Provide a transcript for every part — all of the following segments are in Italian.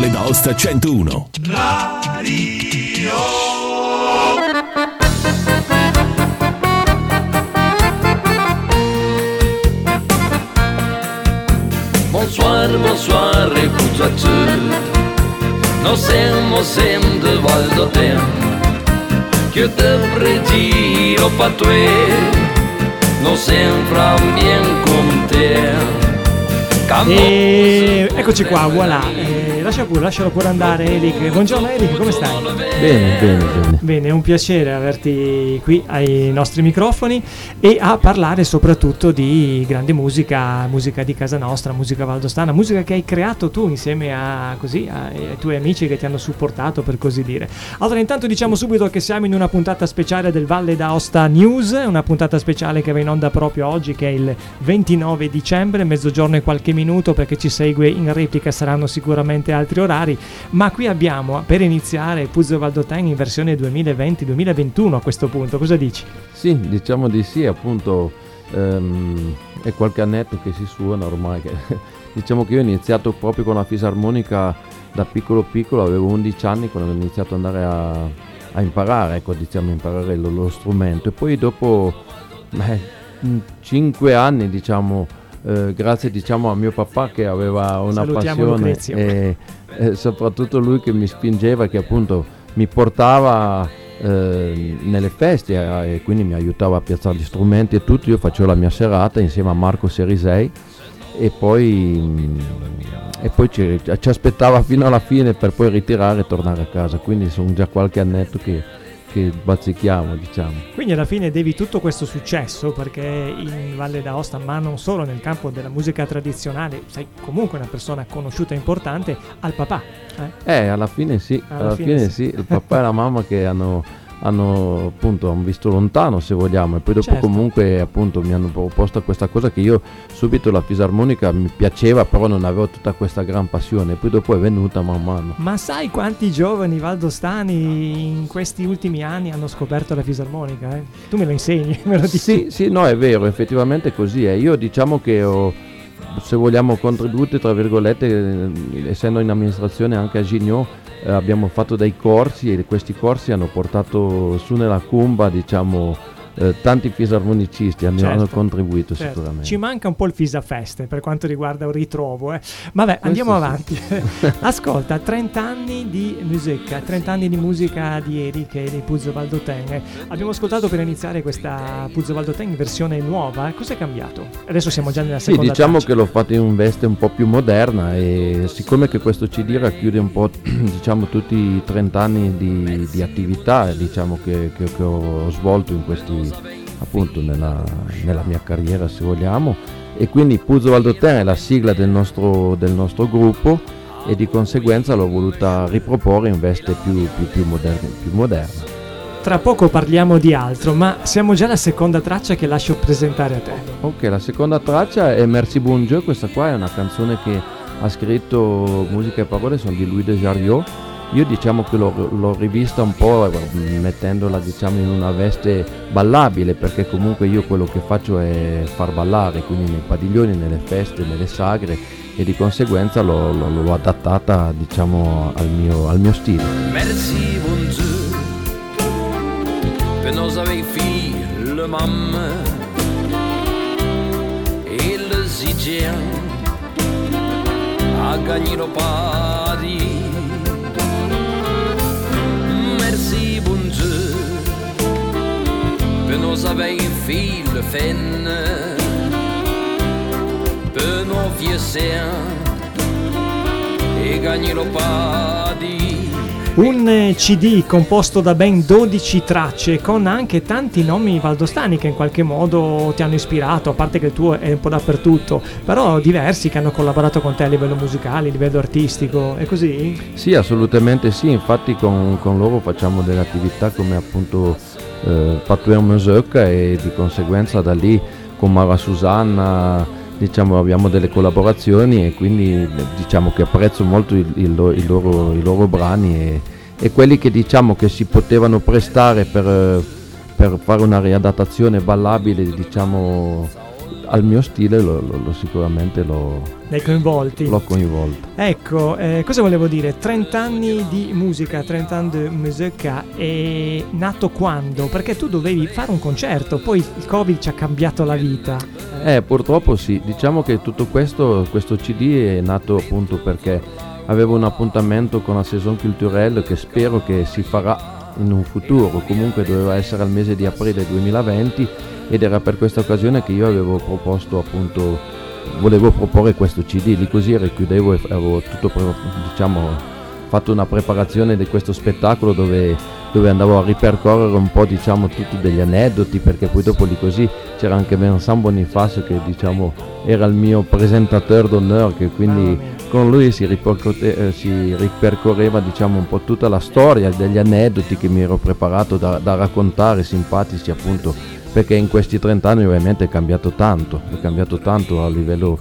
Valle d'Aosta 101. Radio. Bonsoir, bonsoir, écoute-toi tout. Nos siamo sempre Val d'Otem. Que te dire pas toi. Nos sempre bien comme te. E eccoci qua, voilà. Lascia pure, lascialo pure andare Eric. Buongiorno Eric, come stai? Bene, bene, bene. Bene, è un piacere averti qui ai nostri microfoni e a parlare soprattutto di grande musica, musica di casa nostra, musica valdostana, musica che hai creato tu insieme a, così, ai tuoi amici che ti hanno supportato per così dire. Allora intanto diciamo subito che siamo in una puntata speciale del Valle d'Aosta News, una puntata speciale che va in onda proprio oggi che è il 29 dicembre, mezzogiorno e qualche minuto perché ci segue in replica saranno sicuramente altri orari, ma qui abbiamo per iniziare Puzzo Valdotain in versione 2020-2021 a questo punto, cosa dici? Sì, diciamo di sì, appunto ehm, è qualche annetto che si suona ormai. Che, diciamo che io ho iniziato proprio con la fisarmonica da piccolo piccolo, avevo 11 anni quando ho iniziato ad andare a, a imparare, ecco, diciamo, imparare lo, lo, strumento e poi dopo beh, 5 anni, diciamo, eh, grazie diciamo a mio papà che aveva una Salutiamo passione e, e, soprattutto lui che mi spingeva che appunto mi portava eh, nelle feste eh, e quindi mi aiutava a piazzare gli strumenti e tutto. Io facevo la mia serata insieme a Marco Serisei e poi, e poi ci, ci aspettava fino alla fine per poi ritirare e tornare a casa. Quindi sono già qualche annetto che che bazzichiamo, diciamo. Quindi alla fine devi tutto questo successo perché in Valle d'Aosta, ma non solo nel campo della musica tradizionale, sei comunque una persona conosciuta e importante al papà. Eh, eh alla fine sì, alla, alla fine, fine sì. sì. il papà e la mamma che hanno hanno appunto hanno visto lontano se vogliamo e poi dopo certo. comunque appunto mi hanno proposto questa cosa che io subito la fisarmonica mi piaceva però non avevo tutta questa gran passione poi dopo è venuta man mano ma sai quanti giovani valdostani in questi ultimi anni hanno scoperto la fisarmonica eh? tu me lo insegni me lo dici sì sì no è vero effettivamente così è io diciamo che ho se vogliamo contributi tra virgolette eh, essendo in amministrazione anche a Gignot eh, abbiamo fatto dei corsi e questi corsi hanno portato su nella cumba diciamo eh, tanti fisarmonicisti hanno, certo, hanno contribuito certo. sicuramente. Ci manca un po' il Fisa Fest per quanto riguarda un ritrovo. Eh. Vabbè, Questo andiamo sì. avanti. Ascolta, 30 anni di musica, 30 anni di musica di Eric e di Puzzo Valdoten. Abbiamo ascoltato per iniziare questa Puzzo Valdoten in versione nuova. Cos'è cambiato? Adesso siamo già nella seconda Sì, diciamo traccia. che l'ho fatto in un veste un po' più moderna e siccome che questo CD racchiude un po' diciamo tutti i 30 anni di, di attività diciamo, che, che, che ho svolto in questi appunto nella, nella, mia carriera se vogliamo e quindi Puzzo Valdotè è la sigla del nostro, del nostro, gruppo e di conseguenza l'ho voluta riproporre in veste più, più, più, moderna, più moderna. Tra poco parliamo di altro, ma siamo già alla seconda traccia che lascio presentare a te. Ok, la seconda traccia è Merci Bon Dieu, questa qua è una canzone che ha scritto musica e parole, sono di Louis de Jariot io diciamo che l'ho, l'ho, rivista un po' mettendola diciamo in una veste ballabile perché comunque io quello che faccio è far ballare, quindi nei padiglioni, nelle feste, nelle sagre e di conseguenza l'ho, l'ho, l'ho adattata diciamo al mio, al mio stile. Merci bon Dieu, per nous avec fille le mamme et le zidien a gagné le paradis nos abeilles fil fin Pe nos vieux séens. E lo padi Un CD composto da ben 12 tracce con anche tanti nomi valdostani che in qualche modo ti hanno ispirato, a parte che il tuo è un po' dappertutto, però diversi che hanno collaborato con te a livello musicale, a livello artistico, è così? Sì, assolutamente sì, infatti con, con loro facciamo delle attività come appunto eh, Patouer Music e di conseguenza da lì con Mara Susanna diciamo, abbiamo delle collaborazioni e quindi diciamo che apprezzo molto il, il, il loro, i loro brani e, e, quelli che diciamo che si potevano prestare per, per fare una riadattazione ballabile diciamo al mio stile lo, lo, lo sicuramente lo, L'hai coinvolti. l'ho coinvolto. Ecco, eh, cosa volevo dire? 30 anni di musica, 30 anni di musica, è nato quando? Perché tu dovevi fare un concerto, poi il Covid ci ha cambiato la vita. Eh, purtroppo sì, diciamo che tutto questo, questo CD è nato appunto perché avevo un appuntamento con la Saison Culturelle che spero che si farà in un futuro, comunque doveva essere al mese di aprile 2020 ed era per questa occasione che io avevo proposto appunto, volevo proporre questo CD, lì così richiudevo e avevo tutto diciamo fatto una preparazione di questo spettacolo dove, dove andavo a ripercorrere un po' diciamo tutti degli aneddoti perché poi dopo lì così c'era anche Vincent Bonifacio che diciamo era il mio presentatore d'honneur che quindi mia. con lui si, eh, si ripercorreva diciamo un po' tutta la storia degli aneddoti che mi ero preparato da, da raccontare, simpatici appunto, perché in questi 30 anni ovviamente è cambiato tanto, è cambiato tanto a livello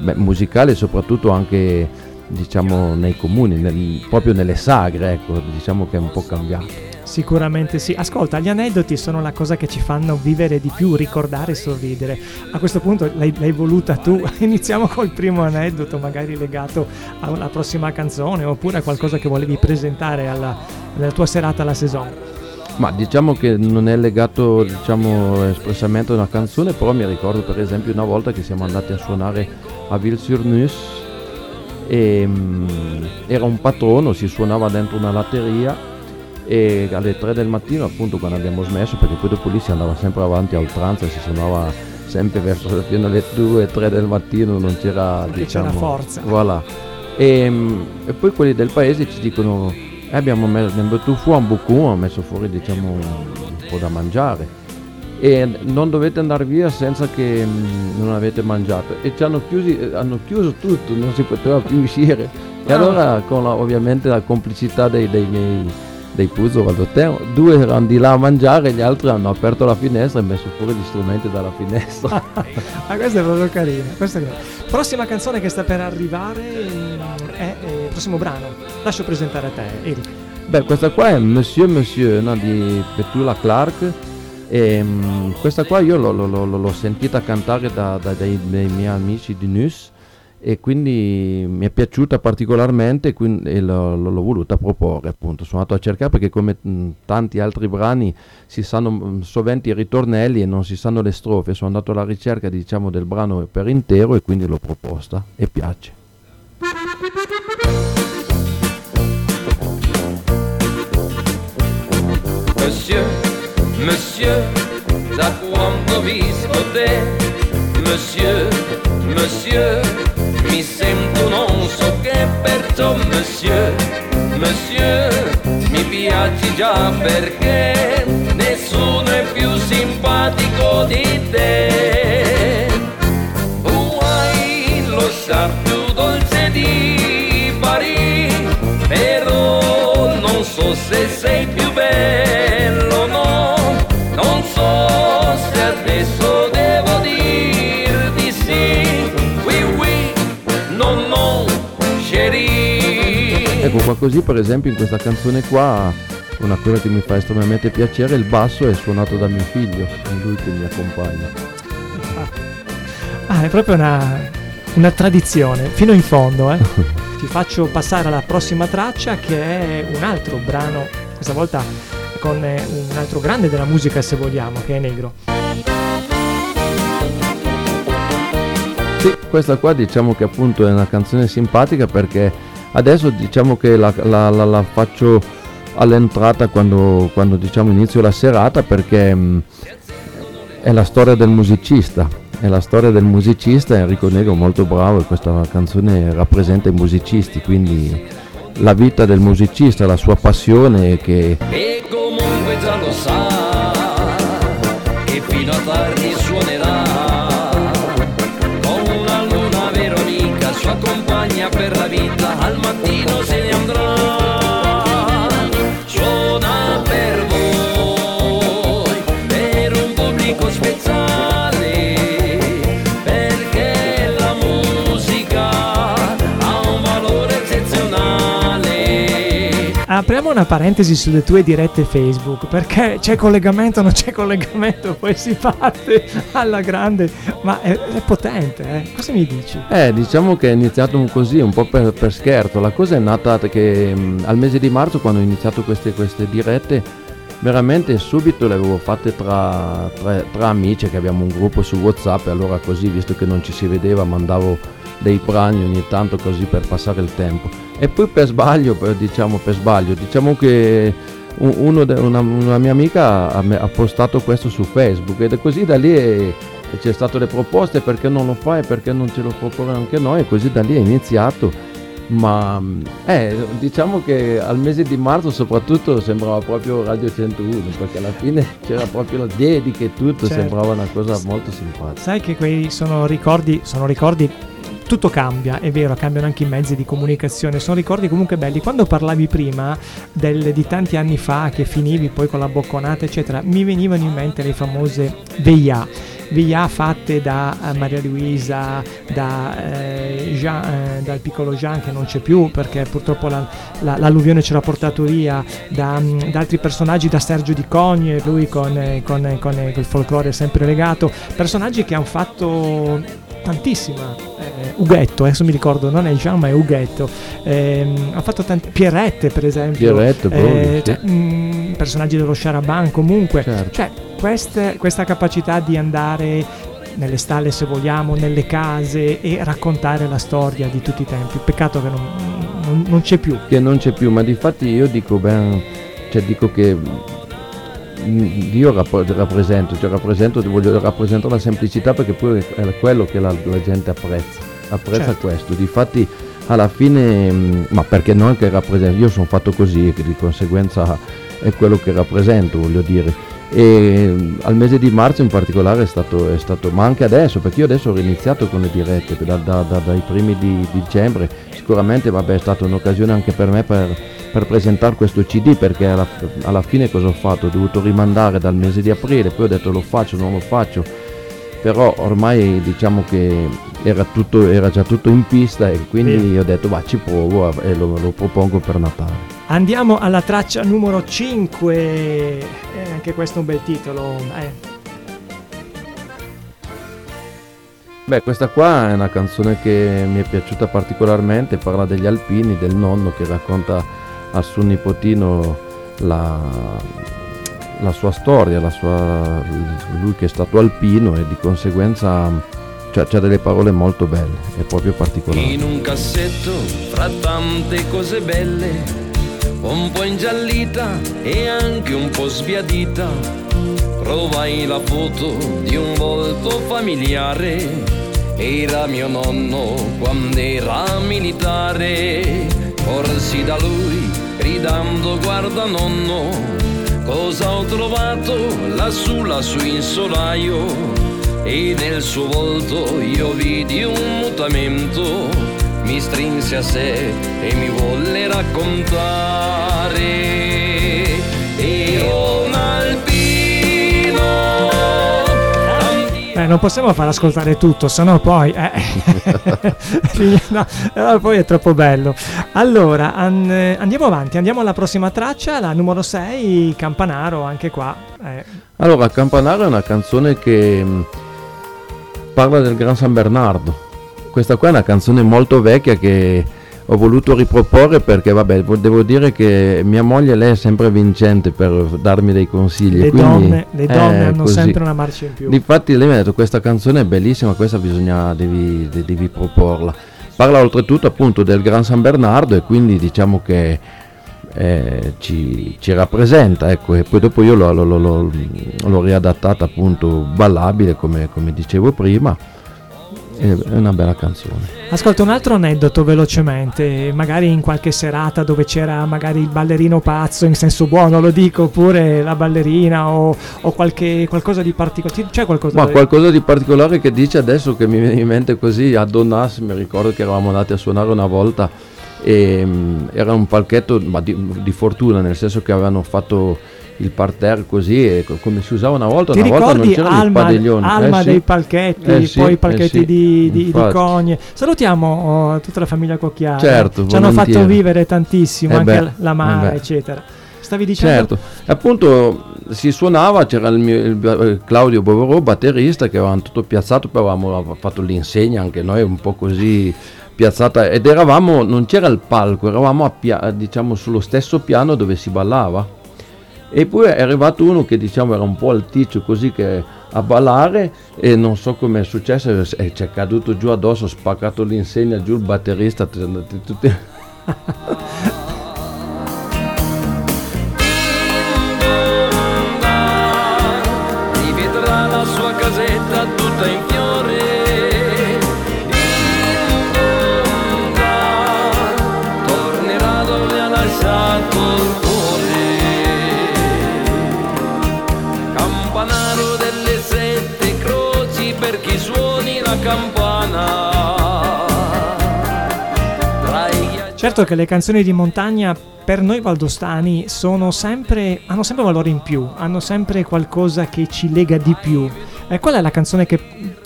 beh, musicale soprattutto anche diciamo nei comuni, nel- proprio nelle sagre, ecco, diciamo che è un po' cambiato. Sicuramente sì. Ascolta, gli aneddoti sono la cosa che ci fanno vivere di più, ricordare e sorridere. A questo punto l'hai, l'hai voluta tu. Iniziamo col primo aneddoto, magari legato alla prossima canzone oppure a qualcosa che volevi presentare alla, nella tua serata alla saison. Ma diciamo che non è legato diciamo, espressamente a una canzone, però mi ricordo per esempio una volta che siamo andati a suonare a Ville-sur-Nus e mm, era un patrono, si suonava dentro una latteria e alle 3 del mattino appunto quando abbiamo smesso, perché poi dopo lì si andava sempre avanti a oltranza, si suonava sempre verso fino alle 2 3 del mattino, non c'era Perché c'era diciamo, forza. Voilà. E, mm, e poi quelli del paese ci dicono eh, abbiamo messo abbiamo tu fu un bucun, ha messo fuori diciamo un po' da mangiare e non dovete andare via senza che mm, non avete mangiato e ci hanno, chiusi, eh, hanno chiuso tutto, non si poteva più uscire e Ah. allora con la- ovviamente la complicità dei, dei miei dei Puzzo Valdoteo, due erano di là a mangiare, gli altri hanno aperto la finestra e messo fuori gli strumenti dalla finestra. Ah, questa è proprio carina. questa è carina. Prossima canzone che sta per arrivare è eh, il prossimo brano. Lascio presentare a te, Eric. Beh, questa qua è Monsieur Monsieur no, di Petula Clark. E, mm, questa qua io l'ho, l'ho- l'ho- l'ho sentita cantare da, da- dai, dai miei amici di Nus e quindi mi è piaciuta particolarmente quindi, e l'ho, l'ho- voluta proporre appunto. Sono andato a cercare perché come mm, tanti altri brani si sanno mm, sovente i ritornelli e non si sanno le strofe. Sono andato alla ricerca diciamo del brano per intero e quindi l'ho proposta e piace. Monsieur, da ho visto te, monsieur, monsieur, mi sento non so che perciò, monsieur, monsieur, mi piaci già perché nessuno è più simpatico di te. Tu hai lo char più dolce di Parigi, però non so se sei più Ecco qua così per esempio in questa canzone qua una cosa che mi fa estremamente piacere, il basso è suonato da mio figlio, è lui che mi accompagna. Ah, è proprio una, una tradizione, fino in fondo, eh. Ti faccio passare alla prossima traccia che è un altro brano, questa volta con eh, un altro grande della musica se vogliamo, che è Negro. Sì, questa qua diciamo che appunto è una canzone simpatica perché adesso diciamo che la, la- la- la faccio all'entrata quando, quando diciamo inizio la serata perché mh, è la storia del musicista, è la storia del musicista Enrico Negro molto bravo e questa canzone rappresenta i musicisti, quindi la vita del musicista, la sua passione che apriamo una parentesi sulle tue dirette Facebook, perché c'è collegamento, non c'è collegamento, poi si parte alla grande, ma è, è potente, eh? cosa mi dici? Eh, diciamo che è iniziato così, un po' per, per scherzo, la cosa è nata che mh, al mese di marzo quando ho iniziato queste, queste dirette, veramente subito le avevo fatte tra, tra, tra amici, che abbiamo un gruppo su Whatsapp, e allora così, visto che non ci si vedeva, mandavo dei brani ogni tanto così per passare il tempo. E poi per sbaglio, per, diciamo per sbaglio, diciamo che uno de, una, una, mia amica ha, ha, postato questo su Facebook ed è così da lì è, c'è state le proposte perché non lo fai, perché non ce lo propone anche noi e così da lì è iniziato. Ma eh, diciamo che al mese di marzo soprattutto sembrava proprio Radio 101 perché alla fine c'era proprio la dedica e tutto, certo. sembrava una cosa molto simpatica. Sai che quei sono ricordi, sono ricordi tutto cambia, è vero, cambiano anche i mezzi di comunicazione, sono ricordi comunque belli. Quando parlavi prima del, di tanti anni fa che finivi poi con la bocconata, eccetera, mi venivano in mente le famose VIA. VIA fatte da uh, Maria Luisa, da, eh, Jean, eh, dal piccolo Jean che non c'è più perché purtroppo la, la, l'alluvione ce l'ha portato via, da, um, da, altri personaggi, da Sergio Di Cogne, lui con, eh, con, con, con il folklore sempre legato, personaggi che hanno fatto tantissima. Eh, Ughetto, adesso mi ricordo, non è Jean ma è Ughetto. Eh, ha fatto tanti Pierrette per esempio. Pierrette, eh, cioè, mh, mm, personaggi dello Sharaban comunque. Certo. Cioè, queste, questa capacità di andare nelle stalle se vogliamo, nelle case e raccontare la storia di tutti i tempi. Peccato che non, non, non c'è più. Che non c'è più, ma di fatti io dico ben, cioè dico che io rappresento, cioè rappresento, voglio rappresentare la semplicità perché poi è quello che la, la gente apprezza, apprezza certo. questo. Difatti alla fine, mm, ma perché non che rappresento, io sono fatto così e di conseguenza è quello che rappresento, voglio dire. E mm, al mese di marzo in particolare è stato, è stato, ma anche adesso, perché io adesso ho iniziato con le dirette da, da, da, dai primi di, di dicembre, sicuramente vabbè, è stata un'occasione anche per me per per presentare questo CD perché alla, alla, fine cosa ho fatto? Ho dovuto rimandare dal mese di aprile, poi ho detto lo faccio, non lo faccio, però ormai diciamo che era, tutto, era già tutto in pista e quindi sì. ho detto va ci provo e lo, lo, propongo per Natale. Andiamo alla traccia numero 5, eh, anche questo è un bel titolo. Eh. Beh, questa qua è una canzone che mi è piaciuta particolarmente, parla degli alpini, del nonno che racconta al suo nipotino la, la sua storia, la sua, lui che è stato alpino e di conseguenza cioè, c'ha delle parole molto belle, è proprio particolare. In un cassetto, fra tante cose belle, un po' ingiallita e anche un po' sbiadita, trovai la foto di un volto familiare. Era mio nonno quando era militare, corsi da lui gridando guarda nonno, cosa ho trovato lassù lassù in solaio? E nel suo volto io vidi un mutamento, mi strinse a sé e mi volle raccontare Eh, non possiamo far ascoltare tutto, sennò poi, eh, no, poi è troppo bello. Allora, an- andiamo avanti, andiamo alla prossima traccia, la numero 6, Campanaro, anche qua. Eh. Allora, Campanaro è una canzone che mm, parla del Gran San Bernardo. Questa qua è una canzone molto vecchia che ho voluto riproporre perché vabbè devo dire che mia moglie lei è sempre vincente per darmi dei consigli le quindi, donne, le donne hanno così. sempre una marcia in più. Infatti lei mi ha detto questa canzone è bellissima questa bisogna devi, devi proporla. Parla oltretutto appunto del Gran San Bernardo e quindi diciamo che eh, ci, ci, rappresenta ecco e poi dopo io l'ho, l'ho, l'ho, l'ho riadattata appunto ballabile come, come dicevo prima è una bella canzone. Ascolta un altro aneddoto velocemente, magari in qualche serata dove c'era magari il ballerino pazzo in senso buono, lo dico, oppure la ballerina o, o qualche, qualcosa di particolare. C'è qualcosa, Ma da... qualcosa di particolare che dice adesso che mi viene in mente così a Donnas, mi ricordo che eravamo andati a suonare una volta e um, era un palchetto di, di fortuna, nel senso che avevano fatto il parterre così, co- come si usava una volta, Ti una volta non c'erano i Alma, padiglioni. Alma Eh sì. dei palchetti, Eh poi i eh palchetti sì, di, di- di. Cogne. Salutiamo oh, tutta la famiglia Cocchiara. Certo, Ci hanno fatto vivere tantissimo, Eh anche beh, la- Mara, eh eccetera. Stavi dicendo? Certo, appunto si suonava, c'era il mio il- eh, Claudio Bovero, batterista, che avevamo tutto piazzato, poi avevamo fatto l'insegna anche noi un po' così piazzata ed eravamo, non c'era il palco, eravamo pia- diciamo sullo stesso piano dove si ballava. E poi è arrivato uno che diciamo era un po' alticcio così che a ballare e non so come è successo, ci è caduto giù addosso, spaccato l'insegna giù il batterista, tutti- campana. Certo che le canzoni di montagna per noi valdostani sono sempre, hanno sempre valore in più, hanno sempre qualcosa che ci lega di più. E qual è la canzone che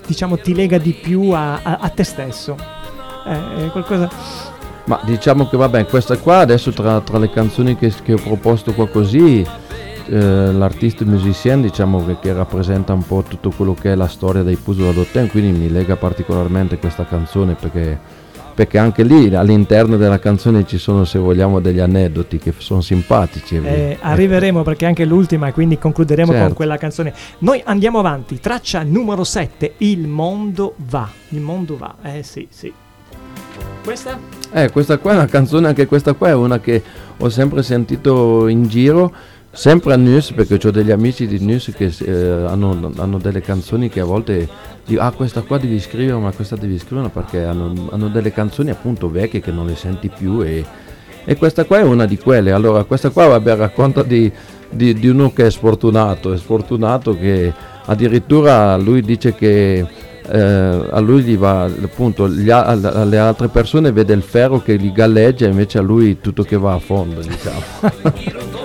diciamo ti lega di più a, a- a te stesso? Eh, è qualcosa... Ma diciamo che vabbè, questa qua adesso tra, tra le canzoni che, che ho proposto qua così, eh, l'artista musicien diciamo che, che rappresenta un po' tutto quello che è la storia dei Puzzle d'Otten, quindi mi lega particolarmente questa canzone perché, perché anche lì all'interno della canzone ci sono se vogliamo degli aneddoti che sono simpatici. Eh, arriveremo perché anche l'ultima quindi concluderemo con Certo. quella canzone. Noi andiamo avanti, traccia numero 7, Il mondo va. Il mondo va, eh sì, sì. Questa? Eh, questa qua è una canzone, anche questa qua è una che ho sempre sentito in giro, sempre a Nus, perché ho degli amici di Nus che eh, hanno, hanno delle canzoni che a volte dico, ah questa qua devi scrivere, ma questa devi scrivere perché hanno, hanno delle canzoni appunto vecchie che non le senti più e, e questa qua è una di quelle. Allora, questa qua vabbè, racconta di, di- di uno che è sfortunato, è sfortunato che addirittura lui dice che eh, a lui gli va appunto gli a- alle altre persone vede il ferro che gli galleggia invece a lui tutto che va a fondo diciamo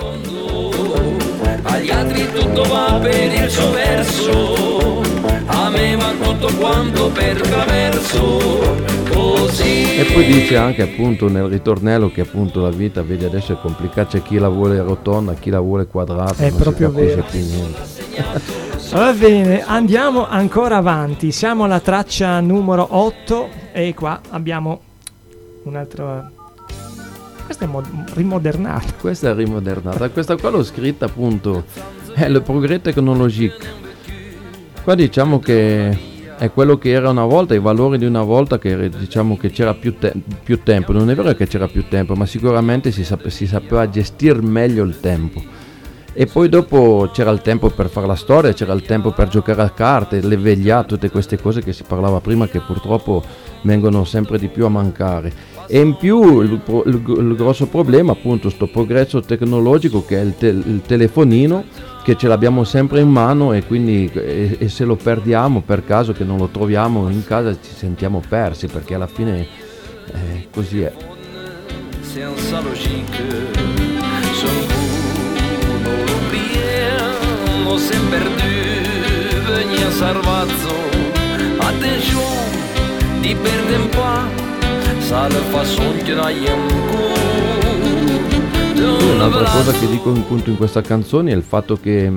agli altri tutto va per il suo verso, a me va tutto quanto per traverso, così. e poi dice anche appunto nel ritornello che appunto la vita vedi adesso è complicata c'è chi la vuole rotonda chi la vuole quadrata È non si proprio capisce vero. più niente Va bene, andiamo ancora avanti. Siamo alla traccia numero 8 e qua abbiamo un'altra... Questa è mod- rimodernata. questa è rimodernata questa qua l'ho scritta appunto è le progrès technologique qua diciamo che è quello che era una volta i valori di una volta che diciamo che c'era più, te- più tempo non è vero che c'era più tempo ma sicuramente si, sap- si sapeva gestire meglio il tempo e poi dopo c'era il tempo per fare la storia, c'era il tempo per giocare a carte, le vegliate, tutte queste cose che si parlava prima che purtroppo vengono sempre di più a mancare. E in più il, il il grosso problema appunto sto progresso tecnologico che è il, tel- il telefonino che ce l'abbiamo sempre in mano e quindi e, e se lo perdiamo per caso che non lo troviamo in casa ci sentiamo persi perché alla fine eh, così è. sarvazzo Attention Di perdem pas Le façon que n'aiem Un'altra cosa che dico appunto in questa canzone è il fatto che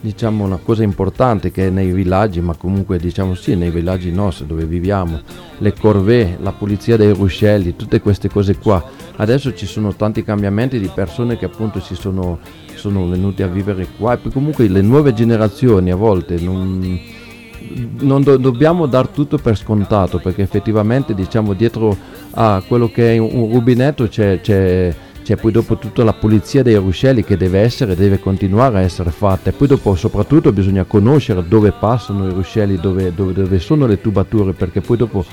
diciamo una cosa importante che è nei villaggi, ma comunque diciamo sì, nei villaggi nostri dove viviamo, le corvée, la pulizia dei ruscelli, tutte queste cose qua. Adesso ci sono tanti cambiamenti di persone che appunto si sono, sono venute a vivere qua e poi comunque le nuove generazioni a volte non, non do- dobbiamo dar tutto per scontato perché effettivamente diciamo dietro a quello che è un, un rubinetto c'è, c'è- c'è poi dopo tutta la pulizia dei ruscelli che deve essere deve continuare a essere fatta. E poi dopo soprattutto bisogna conoscere dove passano i ruscelli dove, dove- dove sono le tubature perché poi dopo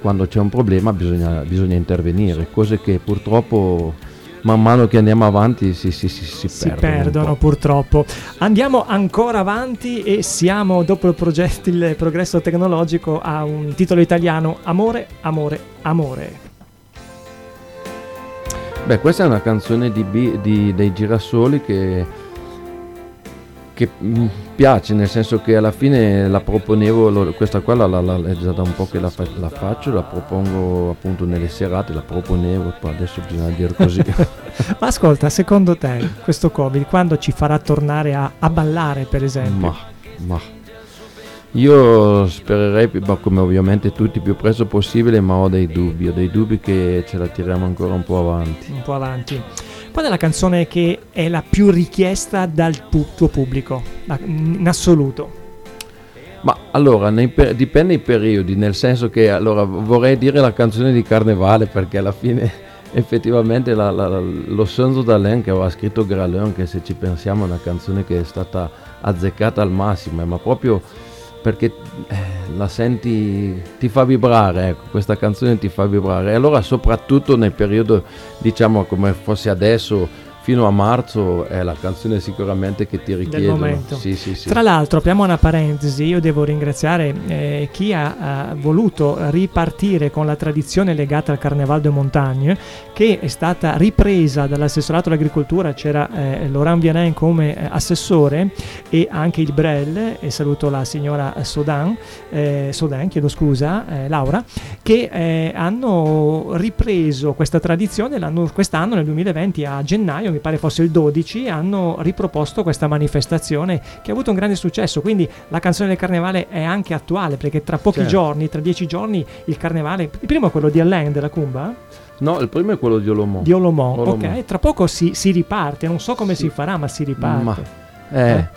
quando c'è un problema bisogna, bisogna intervenire. Cose che purtroppo man mano che andiamo avanti si, si, si, si Si perdono, perdono po'. purtroppo. Andiamo ancora avanti e siamo, dopo il, progetto, il progresso tecnologico, a un titolo italiano Amore, amore, amore. Beh, questa è una canzone di, di- dei Girasoli che che mi piace, nel senso che alla fine la proponevo, questa qua la, la- è già da un po' che la, la faccio, la propongo appunto nelle serate, la proponevo, poi adesso bisogna dire così. Ma ascolta, secondo te questo Covid quando ci farà tornare a, a ballare, per esempio? ma, ma. Io spererei, come ovviamente tutti, più presto possibile, ma ho dei dubbi, ho dei dubbi che ce la tiriamo ancora un po' avanti. Un po' avanti. Qual è la canzone che è la più richiesta dal pu- tuo pubblico, in assoluto? Ma allora, per- dipende i periodi, nel senso che allora, vorrei dire la canzone di Carnevale perché alla fine effettivamente la- la- la- lo Sonzo d'Alain che aveva scritto Graleon, che se ci pensiamo è una canzone che è stata azzeccata al massimo, eh, ma proprio perché eh, la senti, ti fa vibrare, ecco, questa canzone ti fa vibrare. E allora soprattutto nel periodo, diciamo come fosse adesso, fino a marzo, è la canzone sicuramente che ti richiede. Sì, sì, sì. Tra l'altro, apriamo una parentesi, io devo ringraziare eh, chi ha, ha voluto ripartire con la tradizione legata al Carnaval de Montagne, che è stata ripresa dall'assessorato all'agricoltura, c'era eh, Laurent Vianin come eh, assessore e anche il Brel, e saluto la signora Sodan, eh, Sodan chiedo scusa, eh, Laura, che eh, hanno ripreso questa tradizione quest'anno, nel 2020, a gennaio, mi pare fosse il 12, hanno riproposto questa manifestazione che ha avuto un grande successo. Quindi la canzone del carnevale è anche attuale perché tra pochi Certo. giorni, tra dieci giorni, il carnevale. Il primo è quello di Alain della Cumba, No, il primo è quello di Olomò. di Olomont. Olomont. Ok, tra poco si, si riparte. Non so come Sì. si farà, ma si riparte. Ma, eh,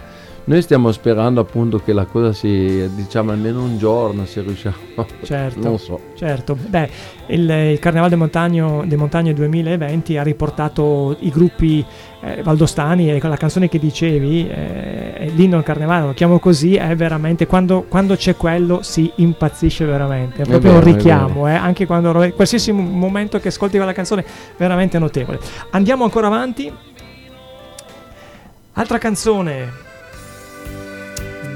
noi stiamo sperando appunto che la cosa si, diciamo almeno un giorno se riusciamo. Certo. Non so. Certo, beh, il, il Carnaval de, Montagno, de Montagne 2020 ha riportato i gruppi eh, valdostani e con la canzone che dicevi, eh, l'inno al carnevale, lo chiamo così, è veramente quando, quando c'è quello si impazzisce veramente, è È proprio vero, un è richiamo, eh, anche quando qualsiasi mo- momento che ascolti quella canzone, veramente notevole. Andiamo ancora avanti. Altra canzone,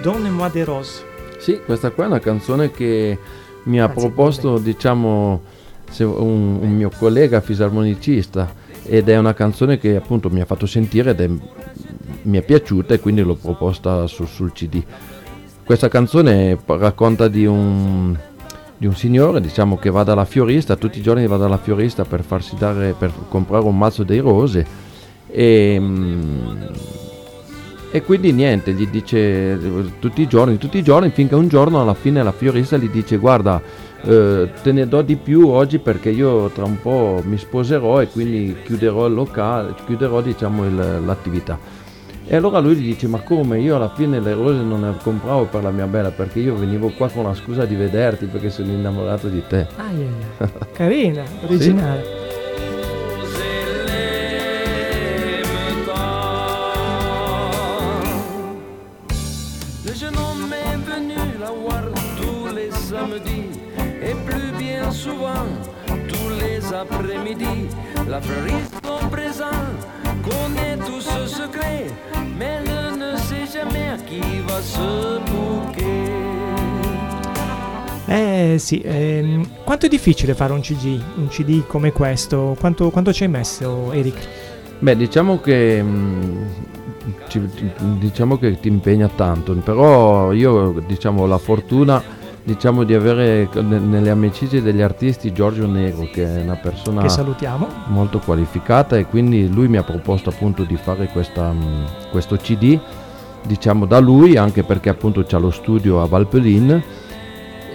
Donne-moi des roses. Sì, questa qua è una canzone che mi ha Anzi, proposto, diciamo, se- un, un mio collega fisarmonicista ed è una canzone che appunto mi ha fatto sentire ed è- mi è piaciuta e quindi l'ho proposta su- sul CD. Questa canzone racconta di un, di un signore, diciamo, che va dalla fiorista, tutti i giorni va dalla fiorista per farsi dare, per comprare un mazzo di rose e, mm, e quindi niente, gli dice tutti i giorni, tutti i giorni, finché un giorno alla fine la fiorista gli dice guarda eh, te ne do di più oggi perché io tra un po' mi sposerò e quindi chiuderò il locale, chiuderò diciamo il- l'attività. E allora lui gli dice ma come io alla fine le rose non le compravo per la mia bella perché io venivo qua con la scusa di vederti perché sono innamorato di te. Ah, yeah, yeah. Carina, originale. Le Eh sì, ehm, quanto è difficile fare un CD, un CD come questo? Quanto, quanto ci hai messo, Eric? Beh, diciamo che, mm, ci- diciamo che ti impegna tanto, però io diciamo, ho la fortuna diciamo, di avere ne- nelle amicizie degli artisti Giorgio Negro, che è una persona Che salutiamo. molto qualificata e quindi lui mi ha proposto appunto di fare questa, mm, questo CD, diciamo da lui, anche perché appunto c'ha lo studio a Valpellin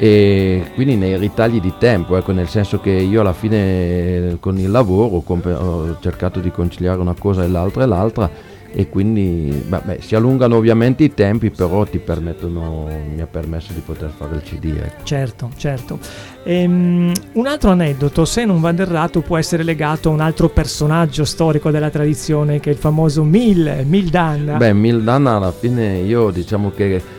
e quindi nei ritagli di tempo, ecco, nel senso che io alla fine eh, con il lavoro ho comp- ho cercato di conciliare una cosa e l'altra e l'altra e quindi vabbè, si allungano ovviamente i tempi, però ti permettono, mi ha permesso di poter fare il CD. Ecco. Certo, certo. Ehm, un altro aneddoto, se non vado errato, può essere legato a un altro personaggio storico della tradizione che è il famoso Mil, Mildan. Beh, Mildan alla fine io diciamo che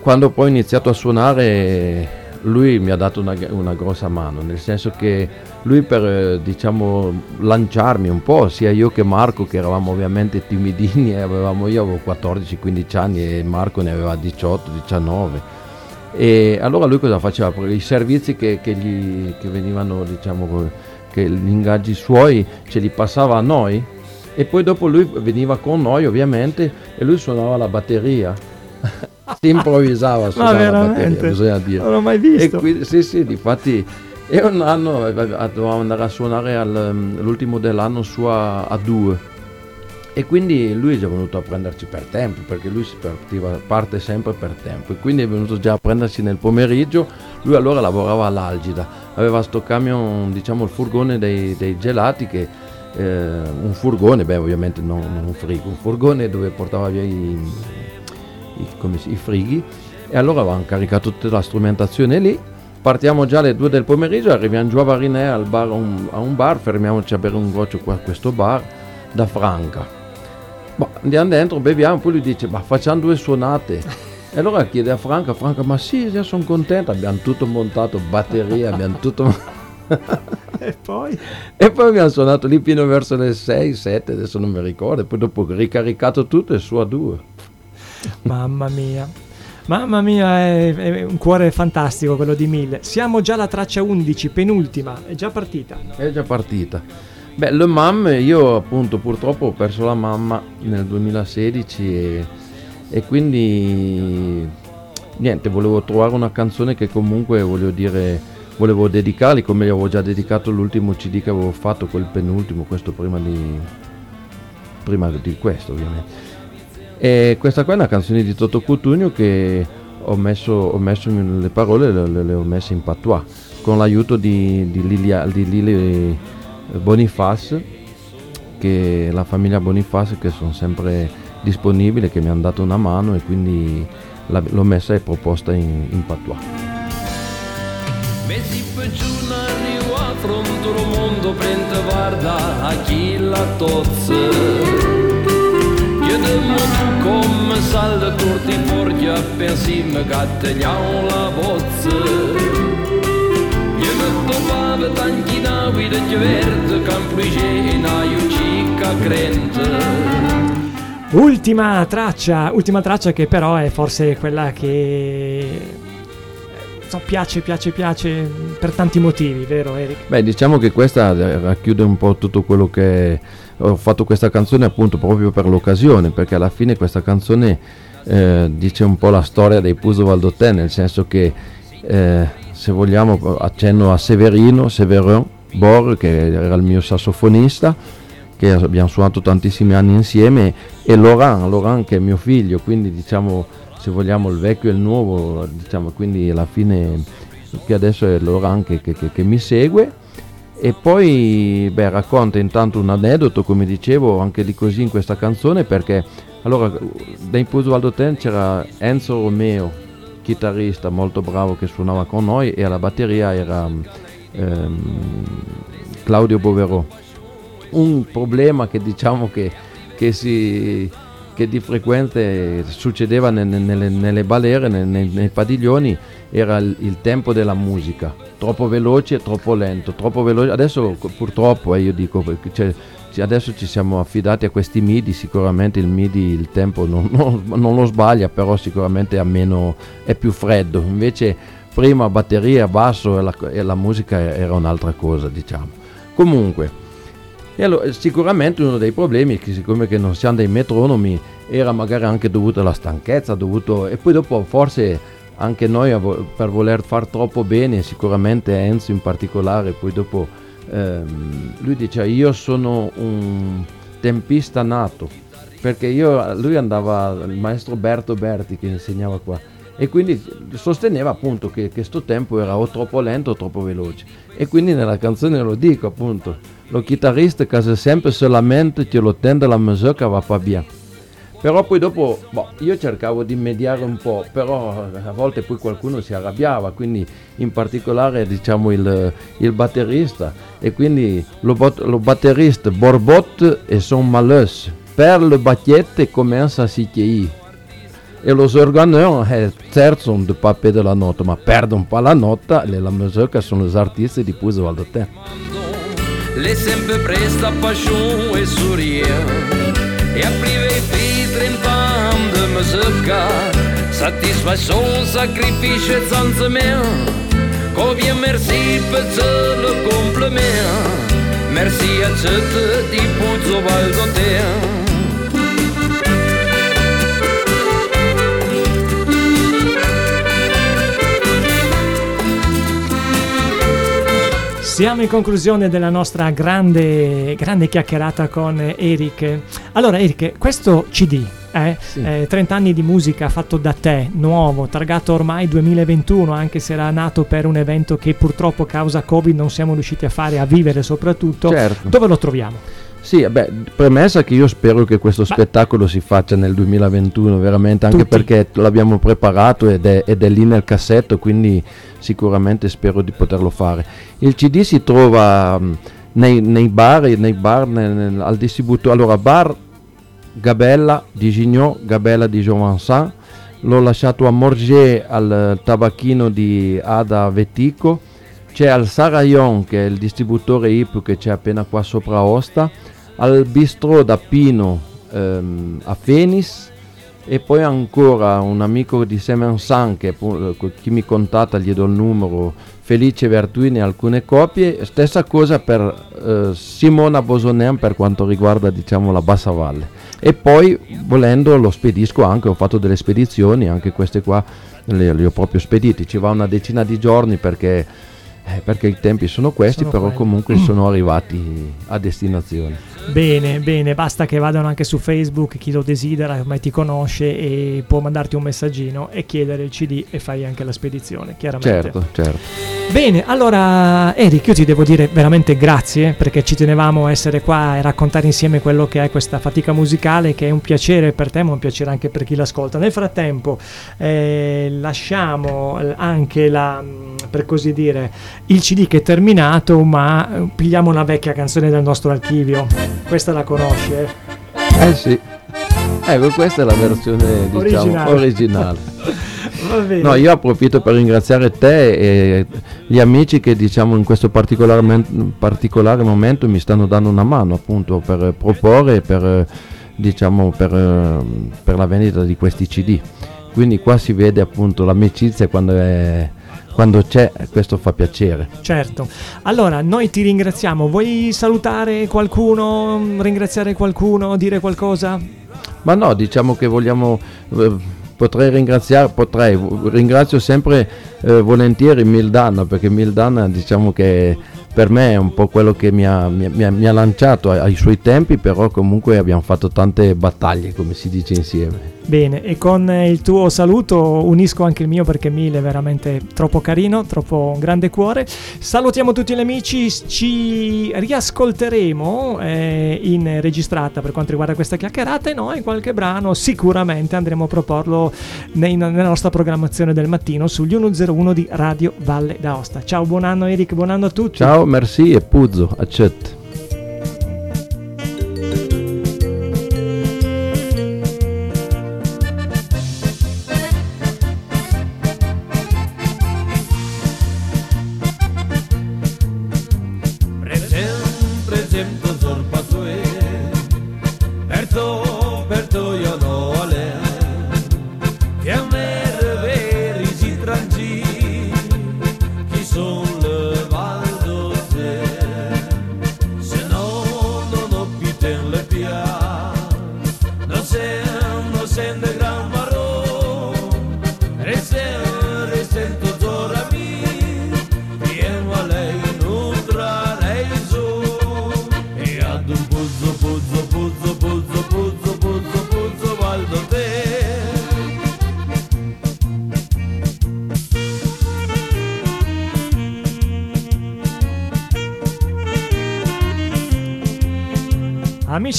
quando poi ho iniziato a suonare lui mi ha dato una, una grossa mano, nel senso che lui per diciamo lanciarmi un po', sia io che Marco che eravamo ovviamente timidini, avevamo, io avevo 14-15 anni e Marco ne aveva 18-19 e allora lui cosa faceva? I servizi che, che gli che venivano diciamo che gli ingaggi suoi ce li passava a noi E poi dopo lui veniva con noi ovviamente e lui suonava la batteria. si improvvisava a suonare la batteria, bisogna dire. Non l'ho mai visto. E qui, sì, sì, difatti e un anno eh, dovevamo andare a suonare all'ultimo dell'anno sua a due. E quindi lui è già venuto a prenderci per tempo perché lui si partiva, parte sempre per tempo. E quindi è venuto già a prenderci nel pomeriggio. Lui allora lavorava all'Algida. Aveva sto camion diciamo il furgone dei, dei gelati che eh, un furgone beh ovviamente non, non, un frigo un furgone dove portava via i, i, si, i frighi e allora avevamo caricato tutta la strumentazione lì partiamo già alle 2 del pomeriggio arriviamo giù a Varinè al bar, un, a un bar fermiamoci a bere un goccio qua a questo bar da Franca Boh, andiamo dentro, beviamo, poi lui dice, ma facciamo due suonate. E allora chiede a Franca, Franca, ma sì, io sono contento, abbiamo tutto montato, batteria, abbiamo tutto... e poi? E poi abbiamo suonato lì fino verso le 6, 7, adesso non mi ricordo, e poi dopo ricaricato tutto e su a due. Mamma mia. Mamma mia, è, è, un cuore fantastico quello di Mille. Siamo già alla traccia 11, penultima, è già partita. È già partita. Beh, Le Mam, io appunto purtroppo ho perso la mamma nel 2016 e, e quindi niente, volevo trovare una canzone che comunque voglio dire volevo dedicarli come gli avevo già dedicato l'ultimo CD che avevo fatto, quel penultimo, questo prima di, prima di questo ovviamente. E questa qua è una canzone di Toto Cutugno che ho messo, ho messo le parole, le, le, ho messe in patois con l'aiuto di, di, Lilia, di Lili Boniface, che la famiglia Boniface che sono sempre disponibili, che mi hanno dato una mano e quindi l'ho messa e proposta in, in patois. Mesi per giorno arrivo a fronte al mondo prende guarda a chi la tozza Chiedemo tu come salda tutti fuori a pensare che tagliamo la bozza trovava tanti navi da verde campigena io cicca crente Ultima traccia, ultima traccia che però è forse quella che so, piace, piace, piace per tanti motivi, vero Eric? Beh, diciamo che questa racchiude un po' tutto quello che ho fatto questa canzone appunto proprio per l'occasione, perché alla fine questa canzone eh, dice un po' la storia dei Puso Valdotè, nel senso che eh, se vogliamo accenno a Severino, Severin Bor che era il mio sassofonista che abbiamo suonato tantissimi anni insieme e Laurent, Laurent che è mio figlio, quindi diciamo se vogliamo il vecchio e il nuovo, diciamo quindi alla fine che adesso è Laurent che, che, che, che mi segue e poi beh, racconta intanto un aneddoto come dicevo anche di così in questa canzone perché allora da Impulso Valdo Ten c'era Enzo Romeo chitarrista molto bravo che suonava con noi e alla batteria era ehm, Claudio Bovero. Un problema che diciamo che, che, si, che di frequente succedeva nelle, nelle, nelle balere, nei, nei, padiglioni, era il, il, tempo della musica, troppo veloce e troppo lento, troppo veloce. Adesso purtroppo eh, io dico, cioè, adesso ci siamo affidati a questi MIDI, sicuramente il MIDI il tempo non, non, non lo sbaglia, però sicuramente meno, è più freddo, invece prima batteria, basso e la, e la musica era un'altra cosa diciamo. Comunque, allora, sicuramente uno dei problemi, che siccome che non siamo dei metronomi, era magari anche dovuto alla stanchezza, dovuto, e poi dopo forse anche noi per voler far troppo bene, sicuramente Enzo in particolare, poi dopo ehm, lui dice io sono un tempista nato perché io, lui andava il maestro Berto Berti che insegnava qua e quindi sosteneva appunto che questo tempo era o troppo lento o troppo veloce. E quindi nella canzone lo dico appunto lo chitarrista che sempre solamente che lo tende la musica va pas bien però poi dopo boh, io cercavo di mediare un po', però a volte poi qualcuno si arrabbiava, quindi in particolare diciamo il, il batterista. E quindi lo, lo batterista Borbot e son malheur per le bacchette comincia a si chiedere e lo organeurs eh, certo de pape della nota ma perdono un po' la nota e la musica sono gli artisti di Puso Valdotè le sempre presta passione e sourire e apriva i trent'anni de musica satisfazione, sacrificio senza me. Covie merci per le compliment Merci a tutti di Puzzo Valdotea. Siamo in conclusione della nostra grande, grande chiacchierata con Eric. Allora, Eric, questo CD, eh, Sì. eh, 30 anni di musica fatto da te, nuovo, targato ormai 2021, anche se era nato per un evento che purtroppo causa Covid non siamo riusciti a fare, a vivere soprattutto. Certo. Dove lo troviamo? Sì, beh, premessa che io spero che questo spettacolo si faccia nel 2021, veramente, anche Tutti. perché l'abbiamo preparato ed è, ed è lì nel cassetto, quindi sicuramente spero di poterlo fare. Il CD si trova mh, nei, nei bar, nei bar nel- nel- al distributore, allora bar Gabella di Gignot, Gabella di Jovansan, l'ho lasciato a Morgier al tabacchino di Ada Vetico, c'è al Sarayon che è il distributore IP che c'è appena qua sopra Osta, al Bistro da Pino ehm, a Fenis e poi ancora un amico di Semensan che eh, chi mi contatta gli do il numero Felice Vertuini alcune copie. Stessa cosa per eh, Simona Bosonen per quanto riguarda diciamo la Bassa Valle. E poi volendo lo spedisco anche ho fatto delle spedizioni anche queste qua le, le ho proprio spedite. Ci va una decina di giorni perché eh, perché i tempi sono questi Sono però quelli. comunque sono arrivati a destinazione Bene, bene, basta che vadano anche su Facebook, chi lo desidera, ormai ti conosce e può mandarti un messaggino e chiedere il CD e fai anche la spedizione, chiaramente. certo certo Bene, allora Eric, io ti devo dire veramente grazie perché ci tenevamo a essere qua e raccontare insieme quello che è questa fatica musicale che è un piacere per te ma un piacere anche per chi l'ascolta. Nel frattempo eh, lasciamo eh, anche la, mh, per così dire, il CD che è terminato ma eh, pigliamo una vecchia canzone del nostro archivio. Questa la conosci, eh? eh sì ecco questa è la versione diciamo Originale. originale. No, io approfitto per ringraziare te e gli amici che diciamo in questo particolare, particolare momento mi stanno dando una mano appunto per proporre e per, diciamo, per, per la vendita di questi CD. Quindi qua si vede appunto l'amicizia quando, è- quando c'è, questo fa piacere. Certo. Allora, noi ti ringraziamo. Vuoi salutare qualcuno, ringraziare qualcuno, dire qualcosa? Ma no, diciamo che vogliamo, eh, potrei ringraziare, potrei, ringrazio sempre eh, volentieri Mildana perché Mildana diciamo che per me è un po' quello che mi ha, mi mi mi ha lanciato ai, ai suoi tempi, però comunque abbiamo fatto tante battaglie come si dice insieme. Bene, e con eh, il tuo saluto unisco anche il mio perché Mil è veramente troppo carino, troppo un grande cuore. Salutiamo tutti gli amici, ci riascolteremo eh, in registrata per quanto riguarda questa chiacchierata e noi qualche brano sicuramente andremo a proporlo nei- nella nostra programmazione del mattino sugli 101 di Radio Valle d'Aosta. Ciao, buon anno Eric, buon anno a tutti. Ciao, merci e Puzzo, accetto.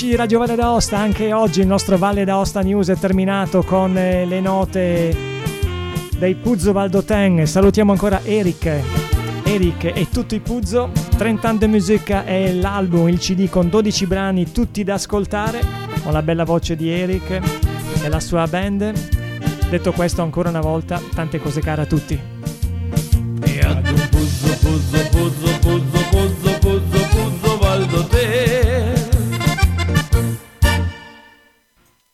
Amici di Radio Valle d'Aosta, anche oggi il nostro Valle d'Aosta News è terminato con eh, le note dei Puzzo Valdoten. Salutiamo ancora Eric. Eric e tutti i Puzzo. 30 anni di musica è l'album, il CD con 12 brani tutti da ascoltare, con la bella voce di Eric e la sua band. Detto questo ancora una volta, tante cose care a tutti.